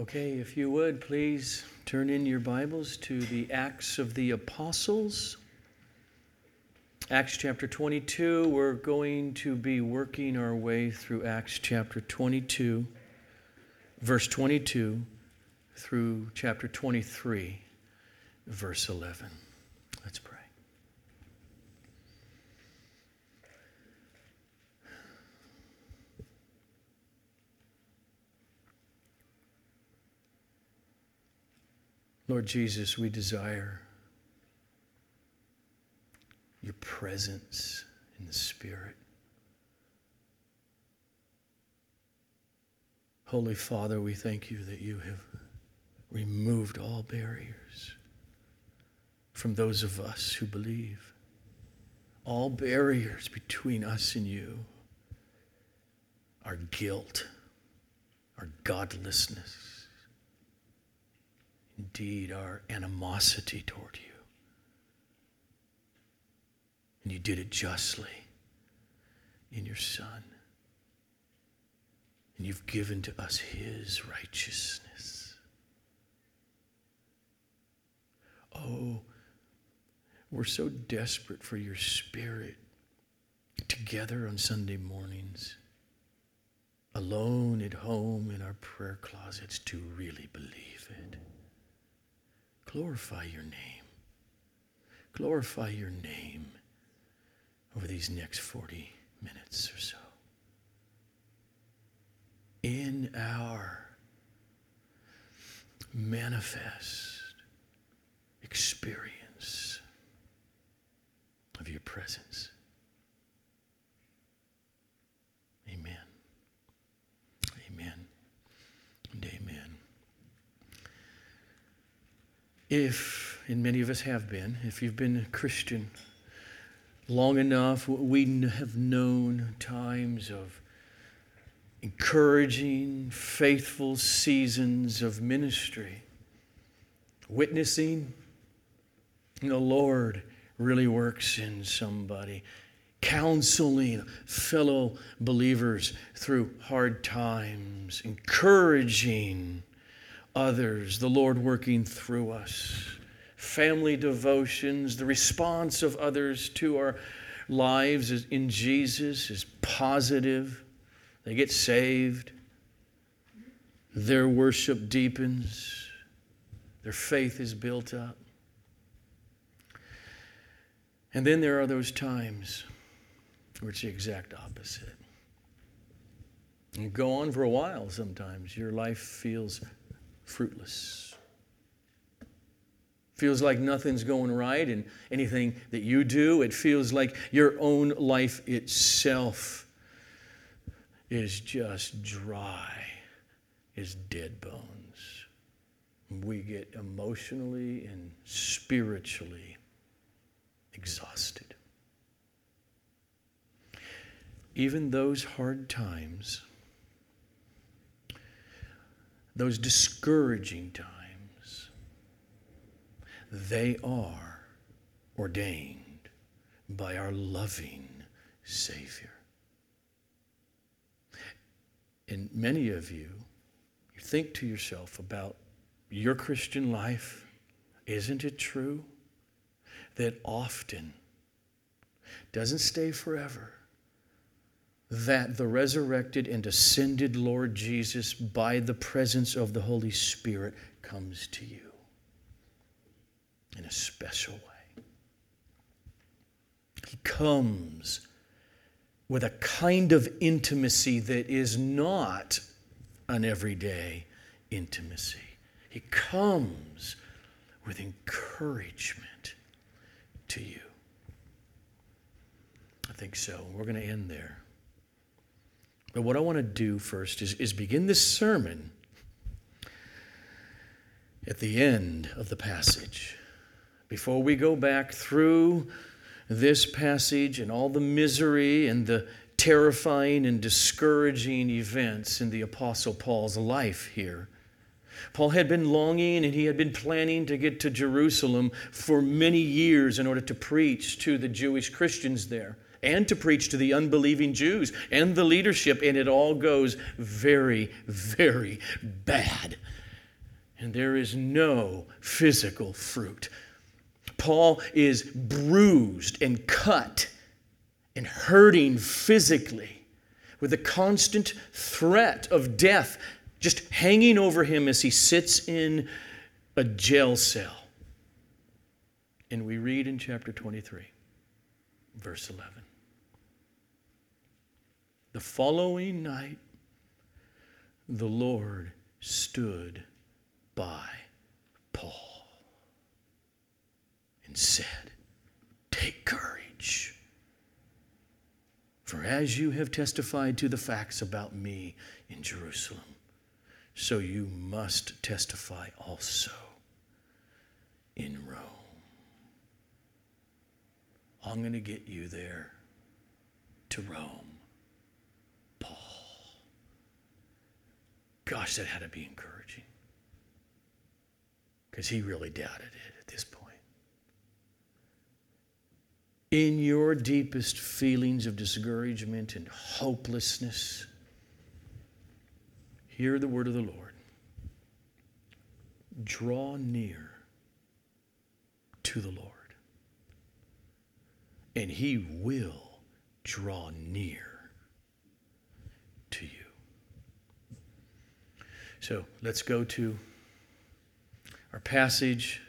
Okay, if you would, please turn in your Bibles to the Acts of the Apostles. Acts chapter 22, we're going to be working our way through Acts chapter 22, verse 22, through chapter 23, verse 11. Let's pray. Lord Jesus, we desire your presence in the Spirit. Holy Father, we thank you that you have removed all barriers from those of us who believe, all barriers between us and you, our guilt, our godlessness indeed our animosity toward you. And you did it justly in your Son. And you've given to us his righteousness. Oh, we're so desperate for your Spirit together on Sunday mornings, alone at home in our prayer closets to really believe it. Glorify your name. Glorify your name over these next 40 minutes or so. In our manifest experience of your presence. Amen. Amen. And amen if, and many of us have been, if you've been a Christian long enough, we have known times of encouraging, faithful seasons of ministry, witnessing. The Lord really works in somebody, counseling fellow believers through hard times, encouraging others, the Lord working through us. Family devotions, the response of others to our lives in Jesus is positive. They get saved, their worship deepens, their faith is built up. And then there are those times where it's the exact opposite. You go on for a while sometimes. Your life feels fruitless. Feels like nothing's going right in anything that you do. It feels like your own life itself is just dry, is dead bones. We get emotionally and spiritually exhausted. Even those hard times those discouraging times, they are ordained by our loving Savior. And many of you, you think to yourself about your Christian life. Isn't it true that often doesn't stay forever? That the resurrected and ascended Lord Jesus, by the presence of the Holy Spirit, comes to you in a special way. He comes with a kind of intimacy that is not an everyday intimacy. He comes with encouragement to you. I think so. We're going to end there. But what I want to do first is, is begin this sermon at the end of the passage. Before we go back through this passage and all the misery and the terrifying and discouraging events in the Apostle Paul's life here. Paul had been longing and he had been planning to get to Jerusalem for many years in order to preach to the Jewish Christians there and to preach to the unbelieving Jews and the leadership, and it all goes very, very bad and there is no physical fruit. Paul is bruised and cut and hurting physically with a constant threat of death just hanging over him as he sits in a jail cell. And we read in chapter 23, verse 11. The following night, the Lord stood by Paul and said, Take courage. For as you have testified to the facts about me in Jerusalem, so you must testify also in Rome. I'm going to get you there to Rome, Paul. Gosh, that had to be encouraging because he really doubted it at this point. In your deepest feelings of discouragement and hopelessness, hear the word of the Lord. Draw near to the Lord, and he will draw near to you. So let's go to our passage.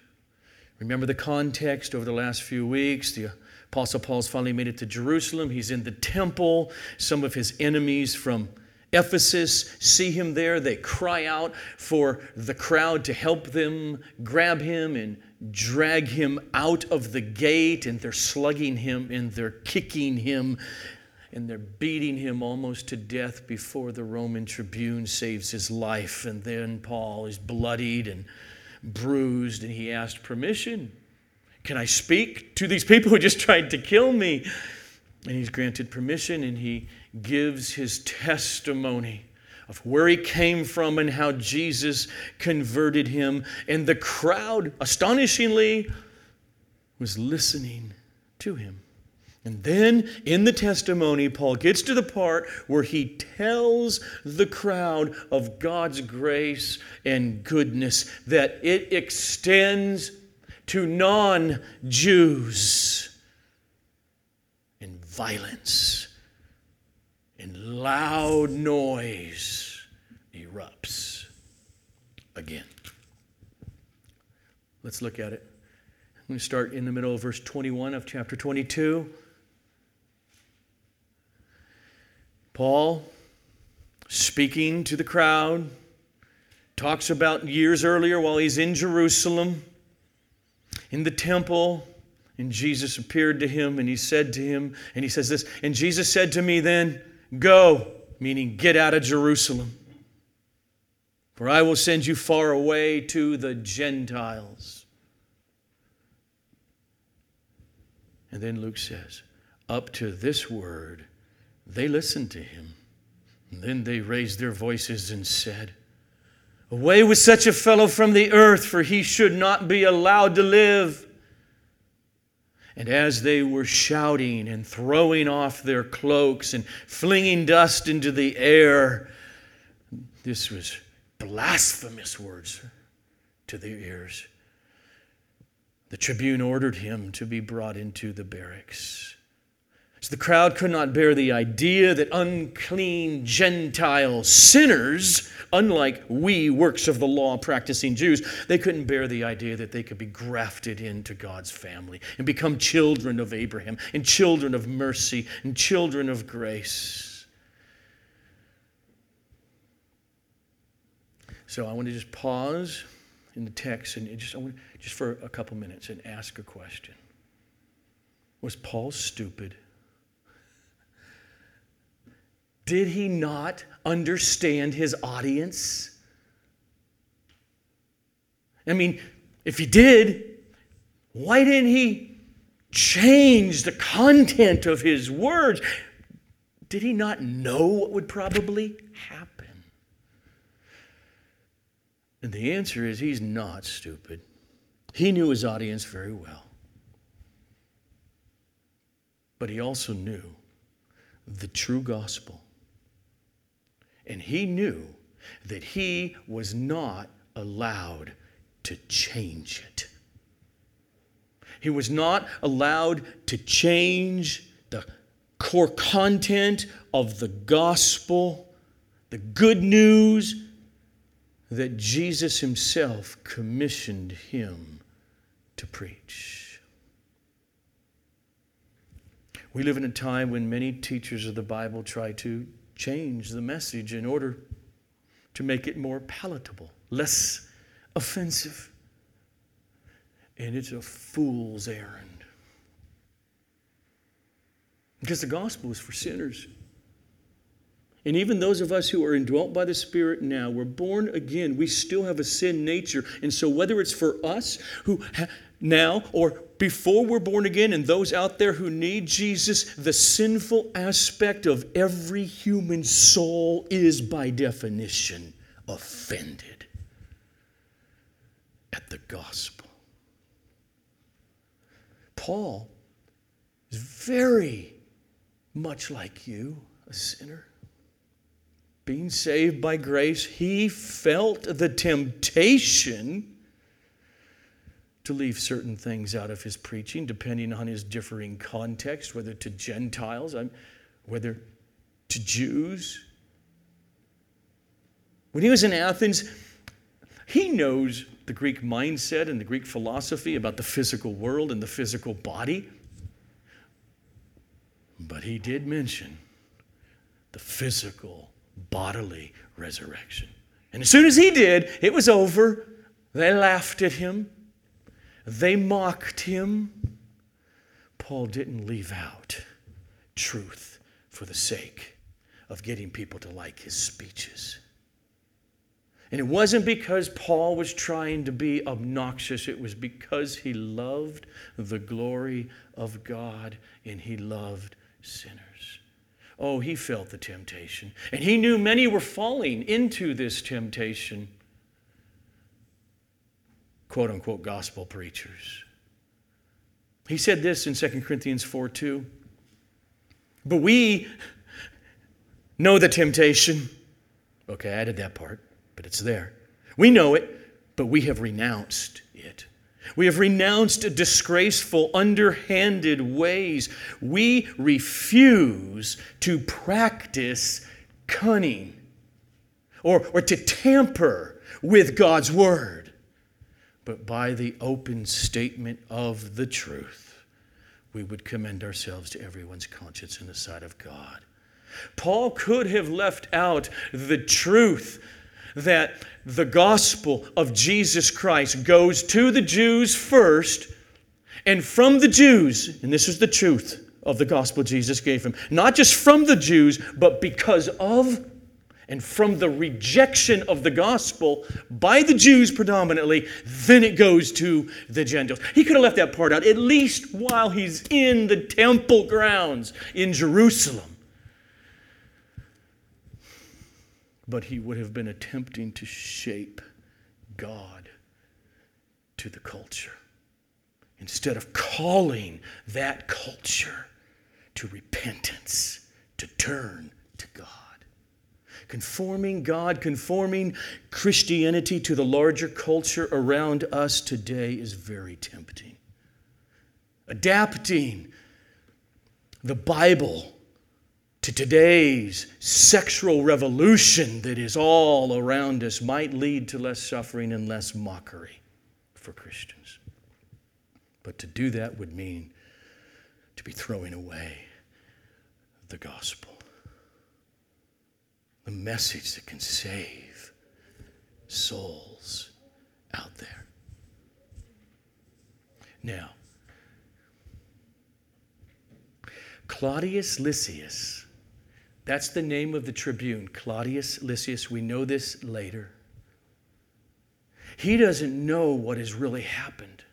Remember the context over the last few weeks. The Apostle Paul's finally made it to Jerusalem. He's in the temple. Some of his enemies from Ephesus see him there. They cry out for the crowd to help them grab him and drag him out of the gate. And they're slugging him and they're kicking him and they're beating him almost to death before the Roman tribune saves his life. And then Paul is bloodied and bruised, and he asked permission. Can I speak to these people who just tried to kill me? And he's granted permission, and he gives his testimony of where he came from and how Jesus converted him. And the crowd, astonishingly, was listening to him. And then in the testimony, Paul gets to the part where he tells the crowd of God's grace and goodness that it extends to non Jews in violence, in loud noise erupts again. Let's look at it. I'm going to start in the middle of verse 21 of chapter 22. Paul, speaking to the crowd, talks about years earlier while he's in Jerusalem, in the temple, and Jesus appeared to him and he said to him, and he says this, and Jesus said to me then, Go, meaning get out of Jerusalem, for I will send you far away to the Gentiles. And then Luke says, Up to this word, they listened to him. And then they raised their voices and said, Away with such a fellow from the earth, for he should not be allowed to live. And as they were shouting and throwing off their cloaks and flinging dust into the air, this was blasphemous words to their ears. The tribune ordered him to be brought into the barracks. So the crowd could not bear the idea that unclean Gentile sinners, unlike we works of the law practicing Jews, they couldn't bear the idea that they could be grafted into God's family and become children of Abraham and children of mercy and children of grace. So I want to just pause in the text and just, just for a couple minutes and ask a question. Was Paul stupid? Did he not understand his audience? I mean, if he did, why didn't he change the content of his words? Did he not know what would probably happen? And the answer is he's not stupid. He knew his audience very well. But he also knew the true gospel and he knew that he was not allowed to change it. He was not allowed to change the core content of the gospel, the good news that Jesus himself commissioned him to preach. We live in a time when many teachers of the Bible try to change the message in order to make it more palatable, less offensive. And it's a fool's errand. Because the gospel is for sinners. And even those of us who are indwelt by the Spirit now, we're born again, we still have a sin nature. And so, whether it's for us who ha- now or before we're born again, and those out there who need Jesus, the sinful aspect of every human soul is by definition offended at the gospel. Paul is very much like you, a sinner being saved by grace, he felt the temptation to leave certain things out of his preaching, depending on his differing context, whether to Gentiles, um, whether to Jews. When he was in Athens, he knows the Greek mindset and the Greek philosophy about the physical world and the physical body. But he did mention the physical bodily resurrection. And as soon as he did, it was over. They laughed at him, they mocked him. Paul didn't leave out truth for the sake of getting people to like his speeches. And it wasn't because Paul was trying to be obnoxious, it was because he loved the glory of God and he loved sinners. Oh, he felt the temptation. And he knew many were falling into this temptation. Quote unquote gospel preachers. He said this in 2 Corinthians 4 2. But we know the temptation. Okay, I added that part, but it's there. We know it, but we have renounced it. We have renounced disgraceful, underhanded ways. We refuse to practice cunning or, or to tamper with God's word. But by the open statement of the truth, we would commend ourselves to everyone's conscience in the sight of God. Paul could have left out the truth that the gospel of Jesus Christ goes to the Jews first, and from the Jews, and this is the truth of the gospel Jesus gave him, not just from the Jews, but because of and from the rejection of the gospel by the Jews predominantly, then it goes to the Gentiles. He could have left that part out, at least while he's in the temple grounds in Jerusalem. but he would have been attempting to shape God to the culture instead of calling that culture to repentance, to turn. Conforming God, conforming Christianity to the larger culture around us today is very tempting. Adapting the Bible to today's sexual revolution that is all around us might lead to less suffering and less mockery for Christians. But to do that would mean to be throwing away the gospel, the message that can save souls out there. Now, Claudius Lysias that's the name of the tribune, Claudius Lysias. We know this later. He doesn't know what has really happened.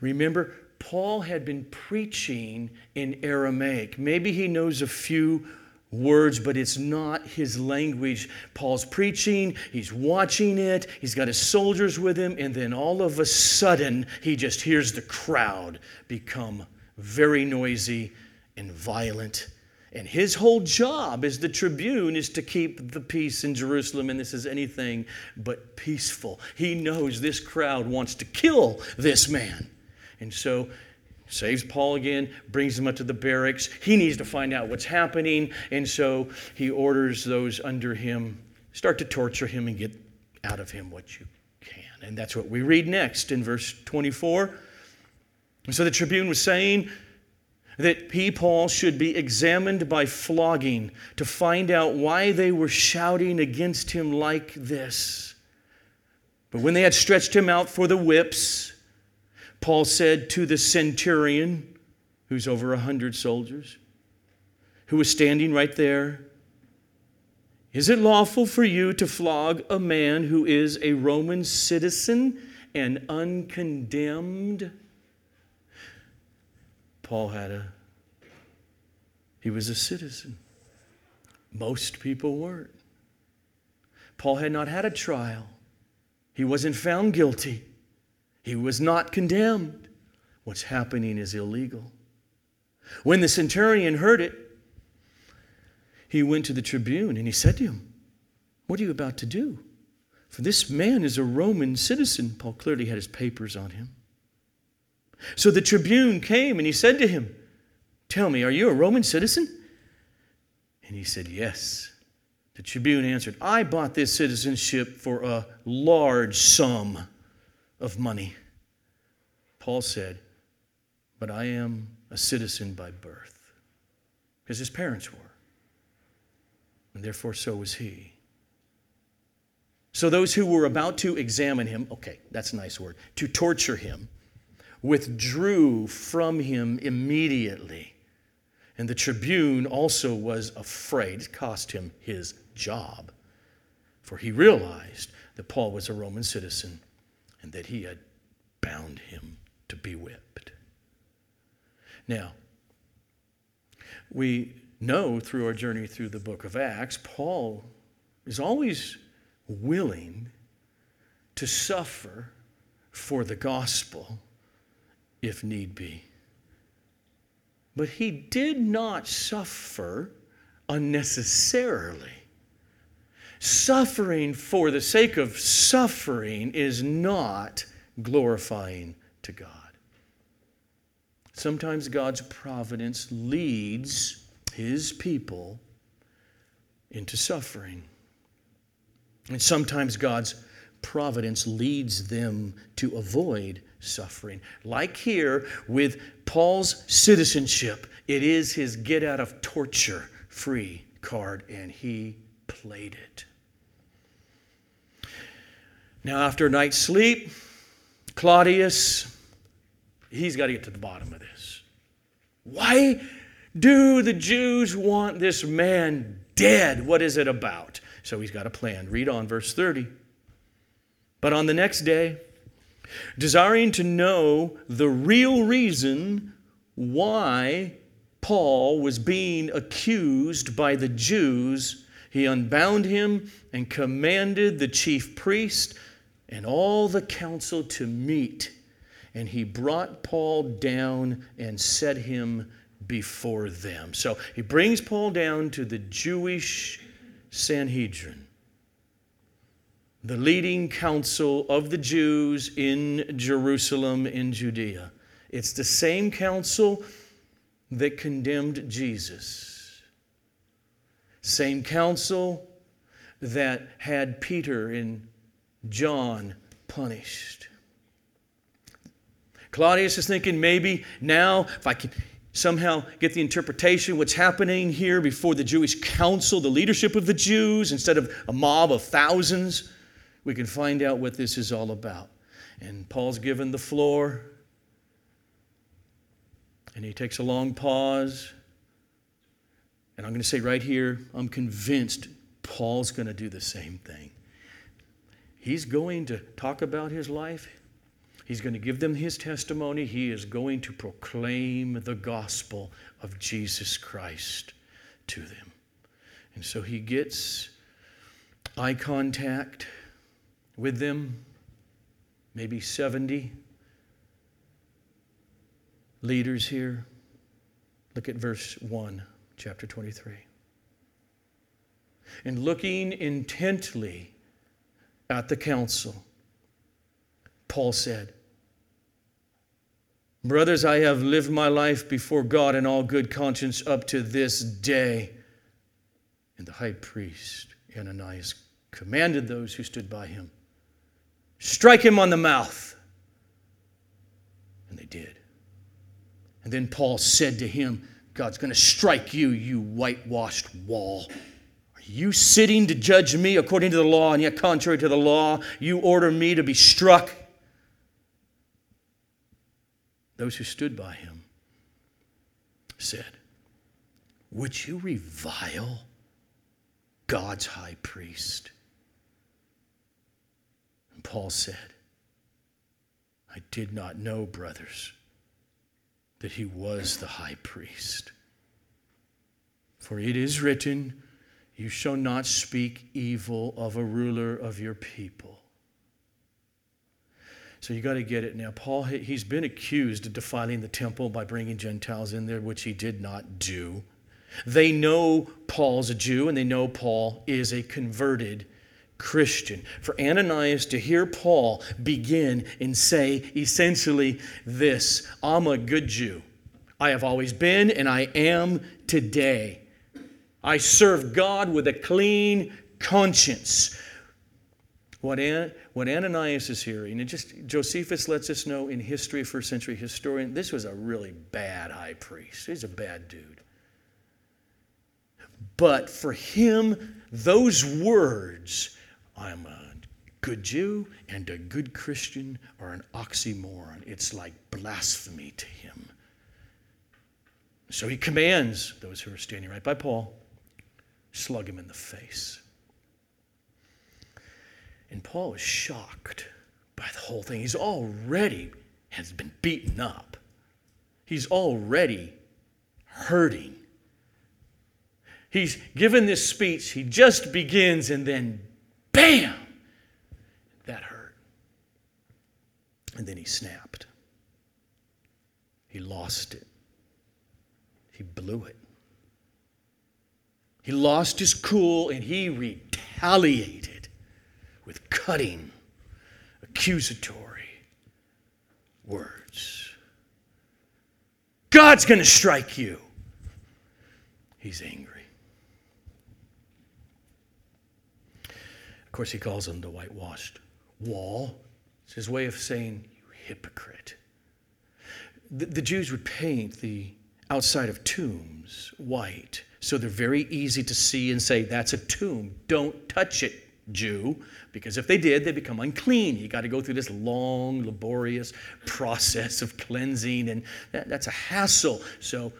Remember, Paul had been preaching in Aramaic. Maybe he knows a few words, but it's not his language. Paul's preaching, he's watching it, he's got his soldiers with him, and then all of a sudden, he just hears the crowd become very noisy and violent And his whole job as the tribune is to keep the peace in Jerusalem, and this is anything but peaceful. He knows this crowd wants to kill this man. And so saves Paul again, brings him up to the barracks. He needs to find out what's happening, and so he orders those under him start to torture him and get out of him what you can. And that's what we read next in verse 24. And so the tribune was saying, that he, Paul, should be examined by flogging to find out why they were shouting against him like this. But when they had stretched him out for the whips, Paul said to the centurion, who's over a hundred soldiers, who was standing right there, Is it lawful for you to flog a man who is a Roman citizen and uncondemned? Paul had a, he was a citizen. Most people weren't. Paul had not had a trial. He wasn't found guilty. He was not condemned. What's happening is illegal. When the centurion heard it, he went to the tribune and he said to him, What are you about to do? For this man is a Roman citizen. Paul clearly had his papers on him. So the tribune came and he said to him, Tell me, are you a Roman citizen? And he said, Yes. The tribune answered, I bought this citizenship for a large sum of money. Paul said, But I am a citizen by birth, because his parents were, and therefore so was he. So those who were about to examine him, okay, that's a nice word, to torture him, withdrew from him immediately. And the tribune also was afraid. It cost him his job, for he realized that Paul was a Roman citizen and that he had bound him to be whipped. Now, we know through our journey through the book of Acts, Paul is always willing to suffer for the gospel if need be. But he did not suffer unnecessarily. Suffering for the sake of suffering is not glorifying to God. Sometimes God's providence leads his people into suffering. And sometimes God's providence leads them to avoid suffering. Like here with Paul's citizenship, it is his get out of torture free card, and he played it. Now, after a night's sleep, Claudius, he's got to get to the bottom of this. Why do the Jews want this man dead? What is it about? So he's got a plan. Read on, verse 30. But on the next day, desiring to know the real reason why Paul was being accused by the Jews, he unbound him and commanded the chief priest and all the council to meet. And he brought Paul down and set him before them. So he brings Paul down to the Jewish Sanhedrin the leading council of the Jews in Jerusalem, in Judea. It's the same council that condemned Jesus. Same council that had Peter and John punished. Claudius is thinking maybe now, if I can somehow get the interpretation what's happening here before the Jewish council, the leadership of the Jews, instead of a mob of thousands, we can find out what this is all about. And Paul's given the floor, and he takes a long pause. And I'm going to say right here, I'm convinced Paul's going to do the same thing. He's going to talk about his life. He's going to give them his testimony. He is going to proclaim the gospel of Jesus Christ to them. And so he gets eye contact with them, maybe 70 leaders here. Look at verse 1. chapter 23. And looking intently at the council, Paul said, Brothers, I have lived my life before God in all good conscience up to this day. And the high priest, Ananias, commanded those who stood by him, Strike him on the mouth. And they did. And then Paul said to him, God's going to strike you, you whitewashed wall. You sitting to judge me according to the law, and yet, contrary to the law, you order me to be struck? Those who stood by him said, Would you revile God's high priest? And Paul said, I did not know, brothers, that he was the high priest. For it is written, You shall not speak evil of a ruler of your people. So you got to get it now. Paul, he's been accused of defiling the temple by bringing Gentiles in there, which he did not do. They know Paul's a Jew and they know Paul is a converted Christian. For Ananias to hear Paul begin and say essentially this I'm a good Jew. I have always been and I am today. I serve God with a clean conscience. What, An- what Ananias is hearing, and just Josephus lets us know in history, first century historian, this was a really bad high priest. He's a bad dude. But for him, those words, I'm a good Jew and a good Christian, are an oxymoron. It's like blasphemy to him. So he commands those who are standing right by Paul, slug him in the face. And Paul is shocked by the whole thing. He's already has been beaten up. He's already hurting. He's given this speech, he just begins, and then bam, that hurt. And then he snapped. He lost it. He blew it. He lost his cool and he retaliated with cutting, accusatory words. God's going to strike you. He's angry. Of course, he calls him the whitewashed wall. It's his way of saying, You hypocrite. The, the Jews would paint the outside of tombs white, so they're very easy to see and say, That's a tomb. Don't touch it. Jew, because if they did, they become unclean. You got to go through this long, laborious process of cleansing, and that, that's a hassle. So,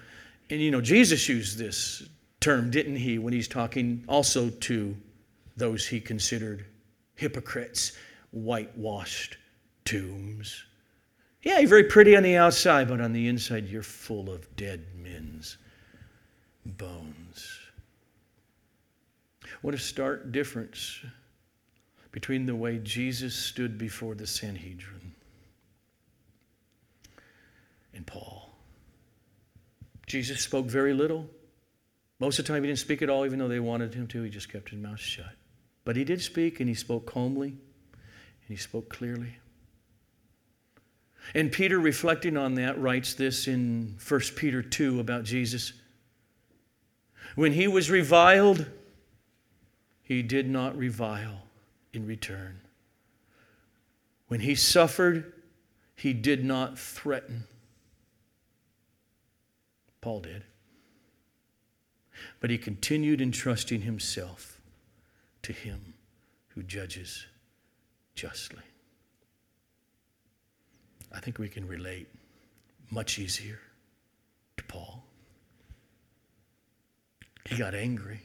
and you know, Jesus used this term, didn't he, when he's talking also to those he considered hypocrites, whitewashed tombs. Yeah, you're very pretty on the outside, but on the inside, you're full of dead men's bones. What a stark difference between the way Jesus stood before the Sanhedrin and Paul. Jesus spoke very little. Most of the time, he didn't speak at all, even though they wanted him to. He just kept his mouth shut. But he did speak, and he spoke calmly, and he spoke clearly. And Peter, reflecting on that, writes this in 1 Peter 2 about Jesus. When he was reviled, he did not revile in return. When he suffered, he did not threaten. Paul did. But he continued entrusting himself to him who judges justly. I think we can relate much easier to Paul. He got angry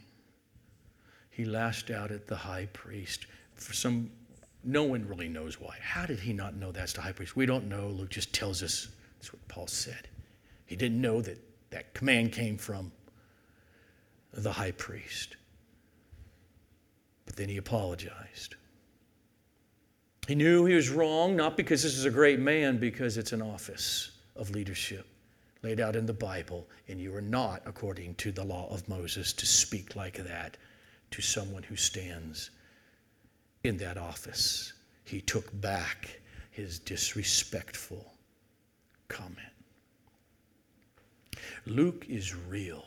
he lashed out at the high priest. For some, no one really knows why. How did he not know that's the high priest? We don't know. Luke just tells us that's what Paul said. He didn't know that that command came from the high priest. But then he apologized. He knew he was wrong, not because this is a great man, because it's an office of leadership. Laid out in the Bible, and you are not, according to the law of Moses, to speak like that to someone who stands in that office. He took back his disrespectful comment. Luke is real.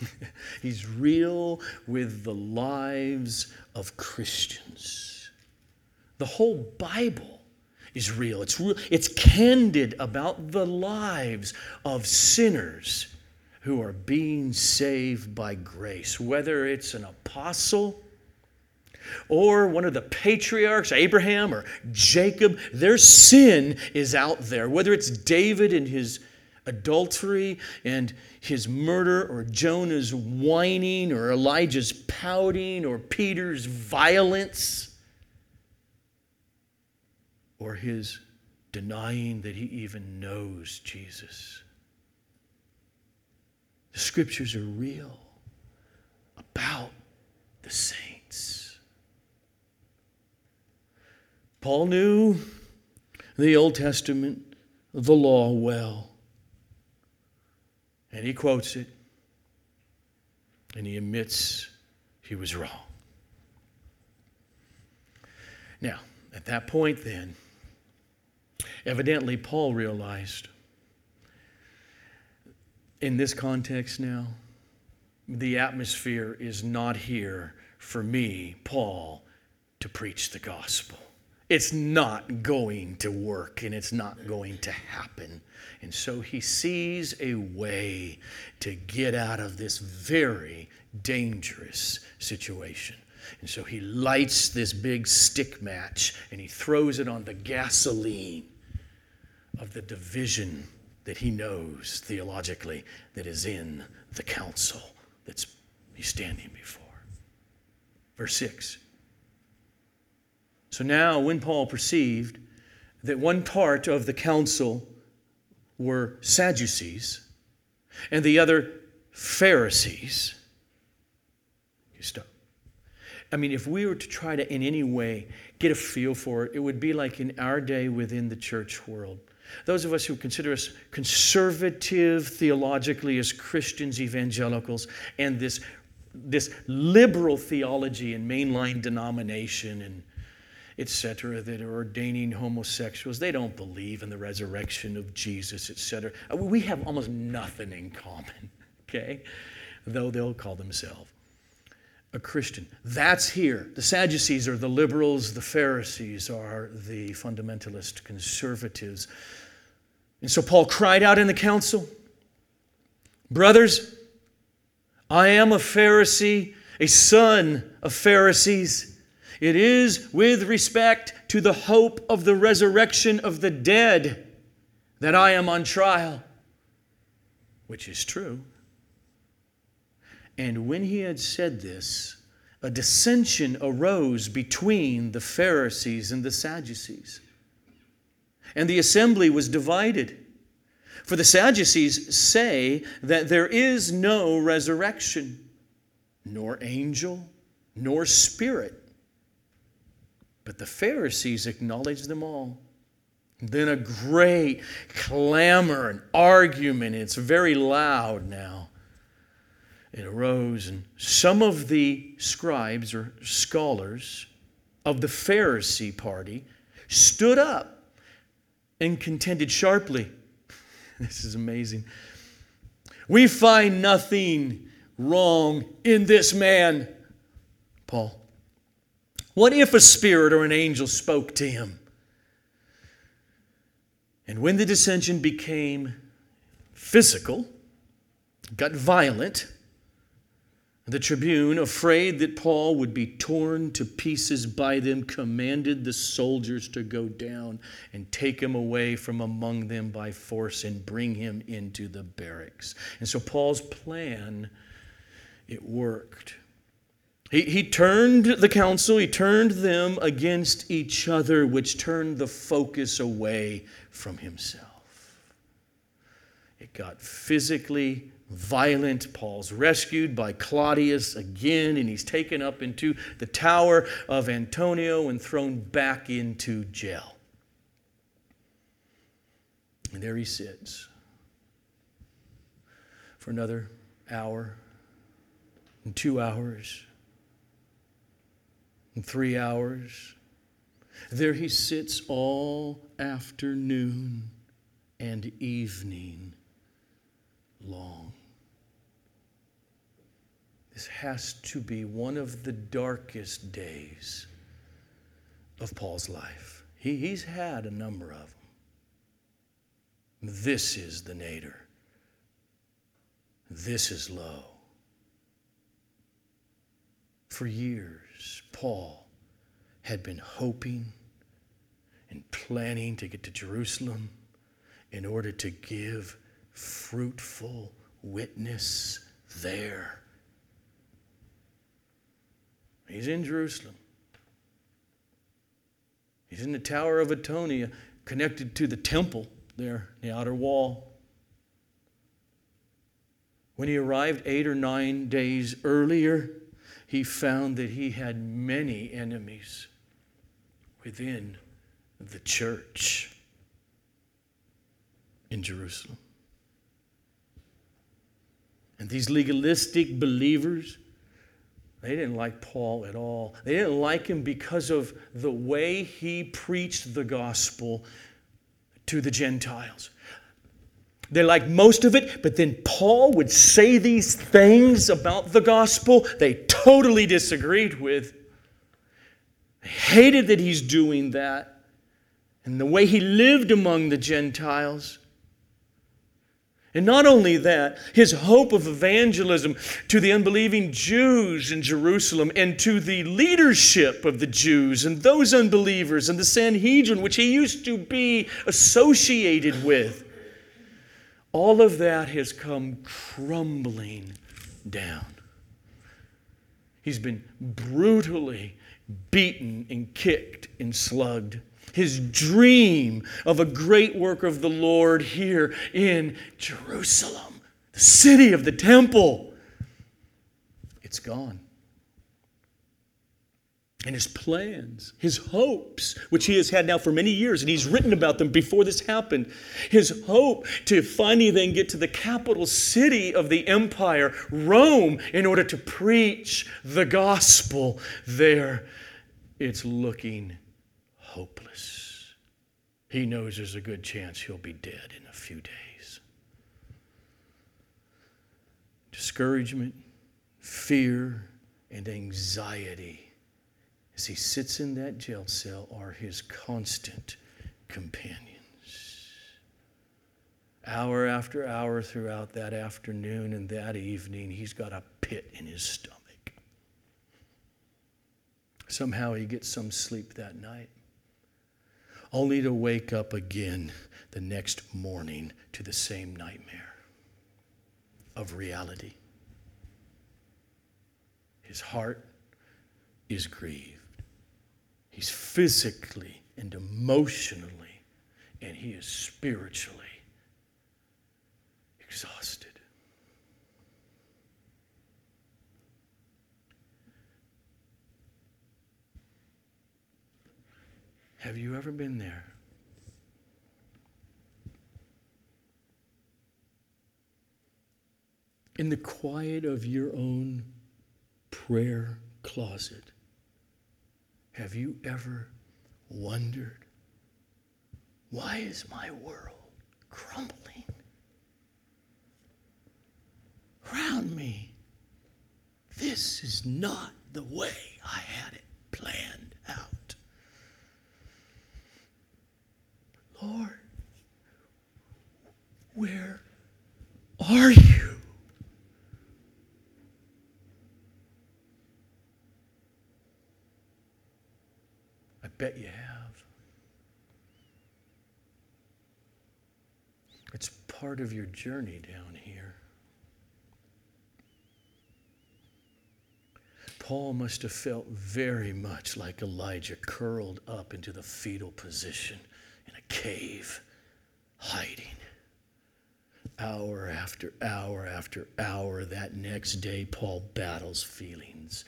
He's real with the lives of Christians. The whole Bible is real. It's real. It's candid about the lives of sinners who are being saved by grace, whether it's an apostle or one of the patriarchs, Abraham or Jacob, their sin is out there. Whether it's David and his adultery and his murder, or Jonah's whining, or Elijah's pouting, or Peter's violence, or his denying that he even knows Jesus. The scriptures are real about the saints. Paul knew the Old Testament, the law well. And he quotes it and he admits he was wrong. Now, at that point, then, evidently Paul realized in this context now, the atmosphere is not here for me, Paul, to preach the gospel. It's not going to work and it's not going to happen. And so he sees a way to get out of this very dangerous situation. And so he lights this big stick match and he throws it on the gasoline of the division that he knows theologically that is in the council that's he's standing before. Verse 6. So now, when Paul perceived that one part of the council were Sadducees and the other Pharisees, you stop. I mean, if we were to try to in any way get a feel for it, it would be like in our day within the church world. Those of us who consider us conservative theologically as Christians, evangelicals, and this, this liberal theology and mainline denomination and etc., that are ordaining homosexuals. They don't believe in the resurrection of Jesus, etc. Uh, we have almost nothing in common, okay? Though they'll call themselves a Christian. That's here. The Sadducees are the liberals, the Pharisees are the fundamentalist conservatives. And so Paul cried out in the council Brothers, I am a Pharisee, a son of Pharisees. It is with respect to the hope of the resurrection of the dead that I am on trial, which is true. And when he had said this, a dissension arose between the Pharisees and the Sadducees and the assembly was divided. For the Sadducees say that there is no resurrection, nor angel, nor spirit. But the Pharisees acknowledge them all. Then a great clamor and argument, it's very loud now. It arose, and some of the scribes or scholars of the Pharisee party stood up and contended sharply. This is amazing. We find nothing wrong in this man, Paul. What if a spirit or an angel spoke to him? And when the dissension became physical, got violent, the tribune, afraid that Paul would be torn to pieces by them, commanded the soldiers to go down and take him away from among them by force and bring him into the barracks. And so Paul's plan, it worked. He, he turned the council, he turned them against each other, which turned the focus away from himself. It got physically violent. Paul's rescued by Claudius again, and he's taken up into the tower of Antonia and thrown back into jail. And there he sits, for another hour, and two hours, and three hours. There he sits all afternoon and evening long. This has to be one of the darkest days of Paul's life. He, he's had a number of them. This is the nadir. This is low. For years, Paul had been hoping and planning to get to Jerusalem in order to give fruitful witness there. He's in Jerusalem. He's in the Tower of Antonia, connected to the temple there, the outer wall. When he arrived eight or nine days earlier, he found that he had many enemies within the church in Jerusalem. And these legalistic believers, they didn't like Paul at all. They didn't like him because of the way he preached the gospel to the Gentiles. They liked most of it, but then Paul would say these things about the gospel they totally disagreed with. They hated that he's doing that and the way he lived among the Gentiles. And not only that, his hope of evangelism to the unbelieving Jews in Jerusalem and to the leadership of the Jews and those unbelievers and the Sanhedrin, which he used to be associated with, all of that has come crumbling down. He's been brutally beaten and kicked and slugged his dream of a great work of the Lord here in Jerusalem, the city of the temple. It's gone. And his plans, his hopes, which he has had now for many years, and he's written about them before this happened. His hope to finally then get to the capital city of the empire, Rome, in order to preach the gospel there. It's looking hopeless. He knows there's a good chance he'll be dead in a few days. Discouragement, fear, and anxiety as he sits in that jail cell are his constant companions. Hour after hour throughout that afternoon and that evening, he's got a pit in his stomach. Somehow he gets some sleep that night only to wake up again the next morning to the same nightmare of reality. His heart is grieved. He's physically and emotionally, and he is spiritually exhausted. Have you ever been there? In the quiet of your own prayer closet, have you ever wondered, why is my world crumbling around me? This is not the way I had it planned out. Lord, where are you? I bet you have. It's part of your journey down here. Paul must have felt very much like Elijah curled up into the fetal position cave, hiding. Hour after hour after hour, that next day, Paul battles feelings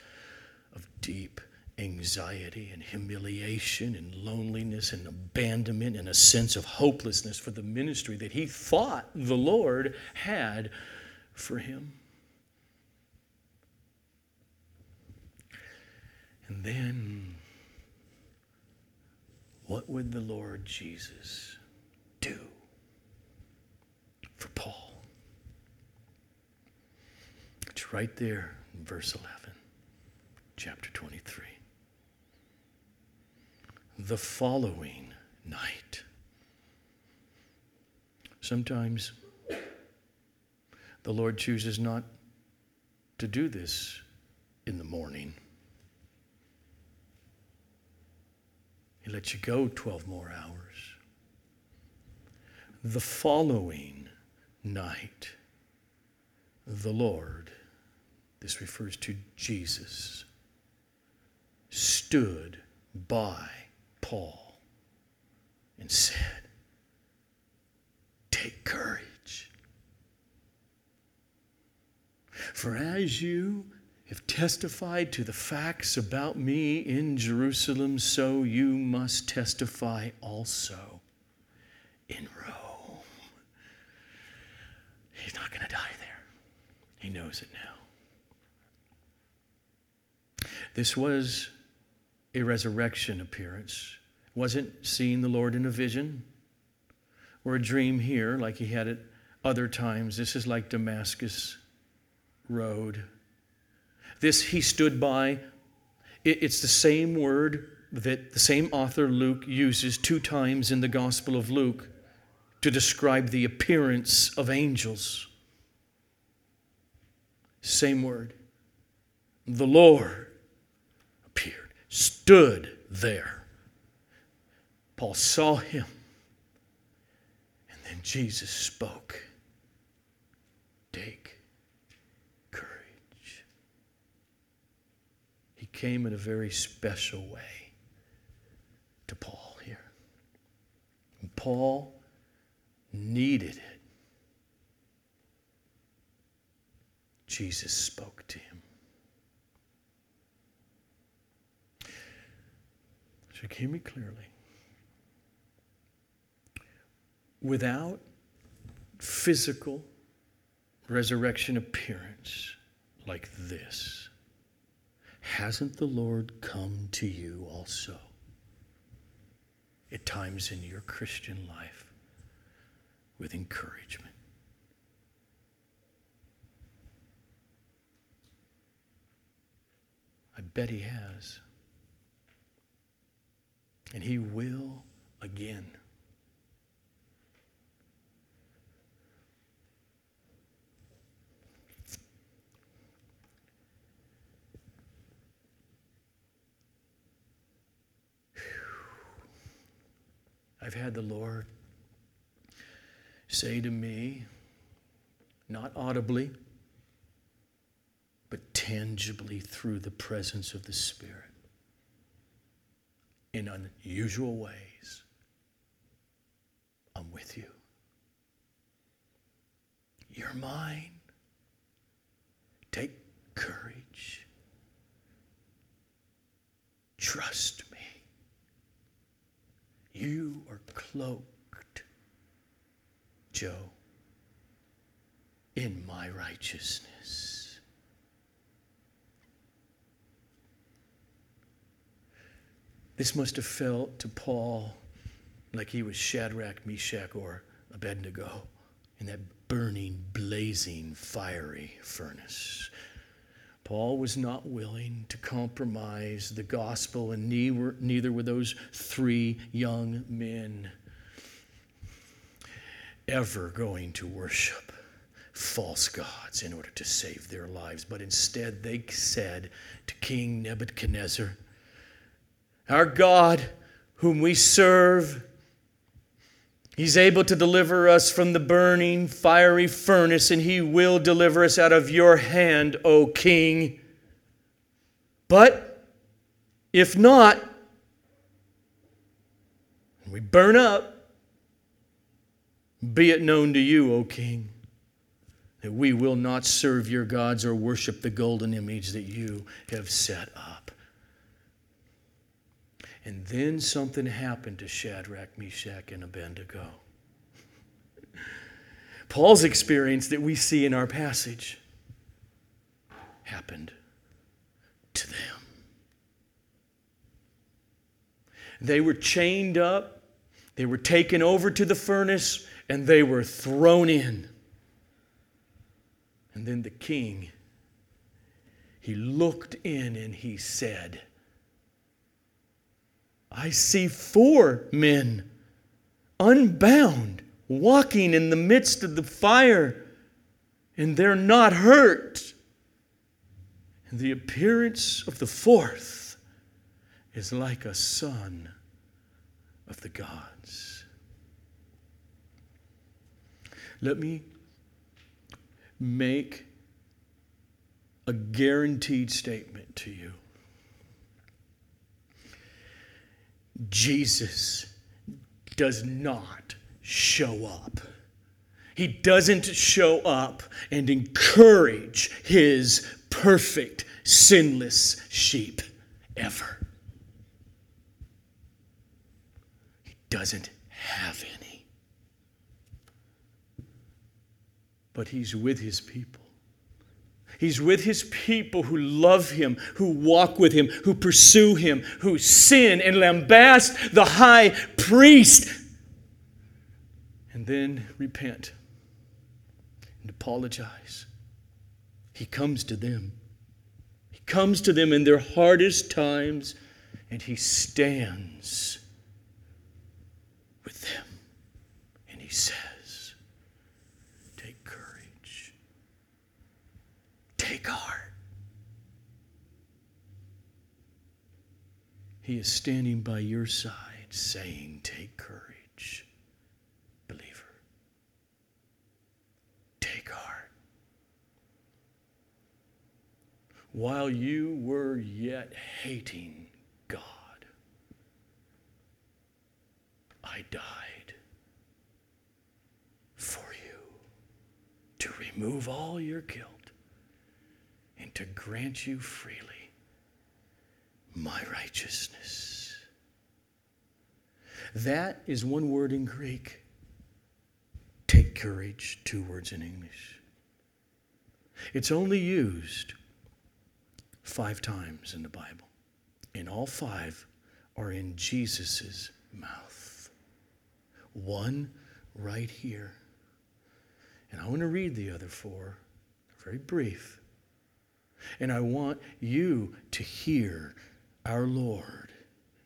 of deep anxiety and humiliation and loneliness and abandonment and a sense of hopelessness for the ministry that he thought the Lord had for him? And then, what would the Lord Jesus do for Paul? It's right there in verse 11, chapter 23. The following night. Sometimes the Lord chooses not to do this in the morning. He lets you go 12 more hours. The following night, the Lord, this refers to Jesus, stood by Paul and said, Take courage. For as you have testified to the facts about me in Jerusalem, so you must testify also in Rome. He's not going to die there. He knows it now. This was a resurrection appearance. Wasn't seeing the Lord in a vision or a dream here like he had at other times. This is like Damascus Road this he stood by. It's the same word that the same author Luke uses two times in the Gospel of Luke to describe the appearance of angels. Same word. The Lord appeared, stood there. Paul saw him, and then Jesus spoke. Take came in a very special way to Paul here. And Paul needed it. Jesus spoke to him. So hear me clearly. Without physical resurrection appearance like this, Hasn't the Lord come to you also at times in your Christian life with encouragement? I bet He has. And He will again. I've had the Lord say to me, not audibly, but tangibly through the presence of the Spirit in unusual ways, I'm with you. You're mine. Take courage. Trust. You are cloaked, Joe, in my righteousness. This must have felt to Paul like he was Shadrach, Meshach, or Abednego in that burning, blazing, fiery furnace. Paul was not willing to compromise the gospel, and neither were those three young men ever going to worship false gods in order to save their lives. But instead, they said to King Nebuchadnezzar, Our God, whom we serve, He's able to deliver us from the burning, fiery furnace, and He will deliver us out of your hand, O King. But if not, we burn up, be it known to you, O King, that we will not serve your gods or worship the golden image that you have set up. And then something happened to Shadrach, Meshach, and Abednego. Paul's experience that we see in our passage happened to them. They were chained up, they were taken over to the furnace, and they were thrown in. And then the king, he looked in and he said, I see four men unbound walking in the midst of the fire, and they're not hurt. And the appearance of the fourth is like a son of the gods. Let me make a guaranteed statement to you. Jesus does not show up. He doesn't show up and encourage his perfect, sinless sheep ever. He doesn't have any. But he's with his people. He's with his people who love him, who walk with him, who pursue him, who sin and lambast the high priest, and then repent and apologize. He comes to them. He comes to them in their hardest times, and he stands with them. And he says, Take heart. He is standing by your side saying, Take courage, believer. Take heart. While you were yet hating God, I died for you to remove all your guilt and to grant you freely my righteousness. That is one word in Greek. Take courage, two words in English. It's only used five times in the Bible, and all five are in Jesus' mouth. One right here. And I want to read the other four, very brief. And I want you to hear our Lord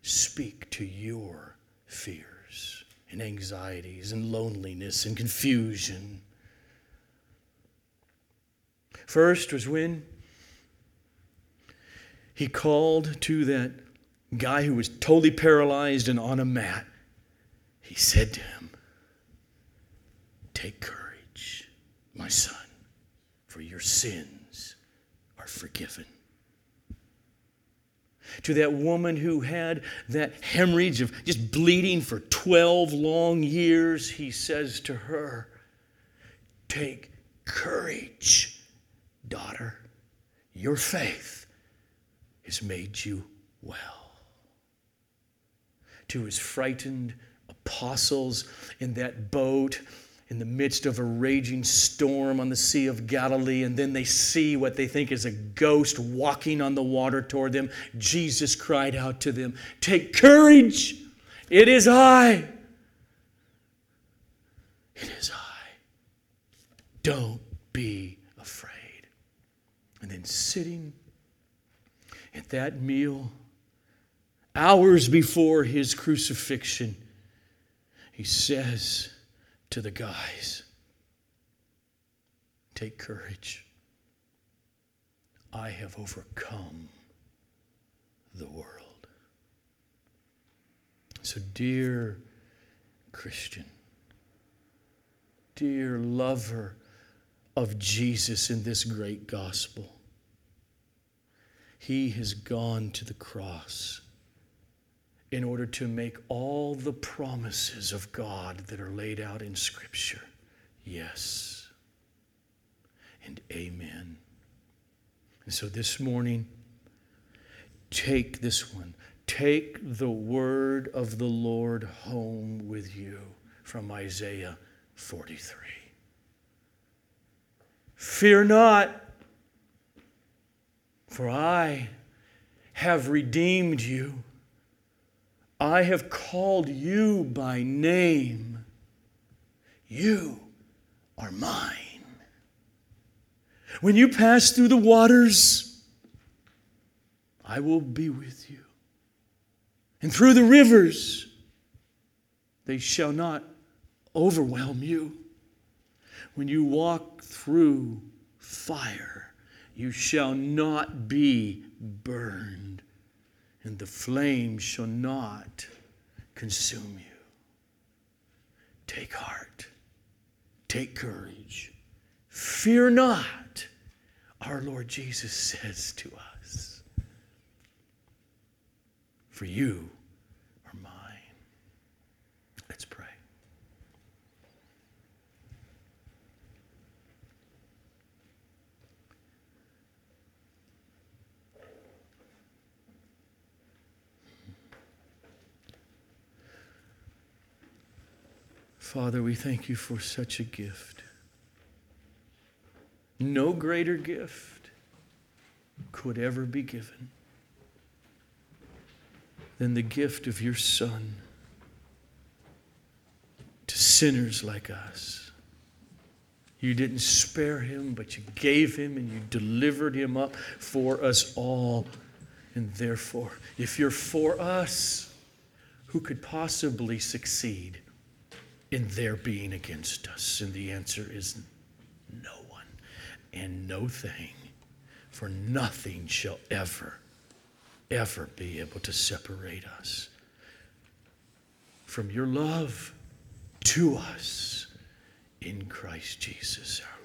speak to your fears and anxieties and loneliness and confusion. First was when he called to that guy who was totally paralyzed and on a mat. He said to him, Take courage, my son, for your sins are forgiven. To that woman who had that hemorrhage of just bleeding for 12 long years, he says to her, Take courage, daughter. Your faith has made you well. To his frightened apostles in that boat in the midst of a raging storm on the Sea of Galilee, and then they see what they think is a ghost walking on the water toward them. Jesus cried out to them, Take courage, it is I. It is I. Don't be afraid. And then sitting at that meal, hours before his crucifixion, he says, to the guys take courage. I have overcome the world. So, dear Christian, dear lover of Jesus in this great gospel, he has gone to the cross in order to make all the promises of God that are laid out in Scripture yes and amen. And so this morning, take this one. Take the word of the Lord home with you from Isaiah 43. Fear not, for I have redeemed you. I have called you by name. You are mine. When you pass through the waters, I will be with you. And through the rivers, they shall not overwhelm you. When you walk through fire, you shall not be burned, and the flame shall not consume you. Take heart, take courage, fear not, our Lord Jesus says to us, for you are mine. Let's pray. Father, we thank you for such a gift. No greater gift could ever be given than the gift of your Son to sinners like us. You didn't spare him, but you gave him and you delivered him up for us all. And therefore, if you're for us, who could possibly succeed in their being against us? And the answer is no one. And no thing, for nothing shall ever, ever be able to separate us from your love to us in Christ Jesus our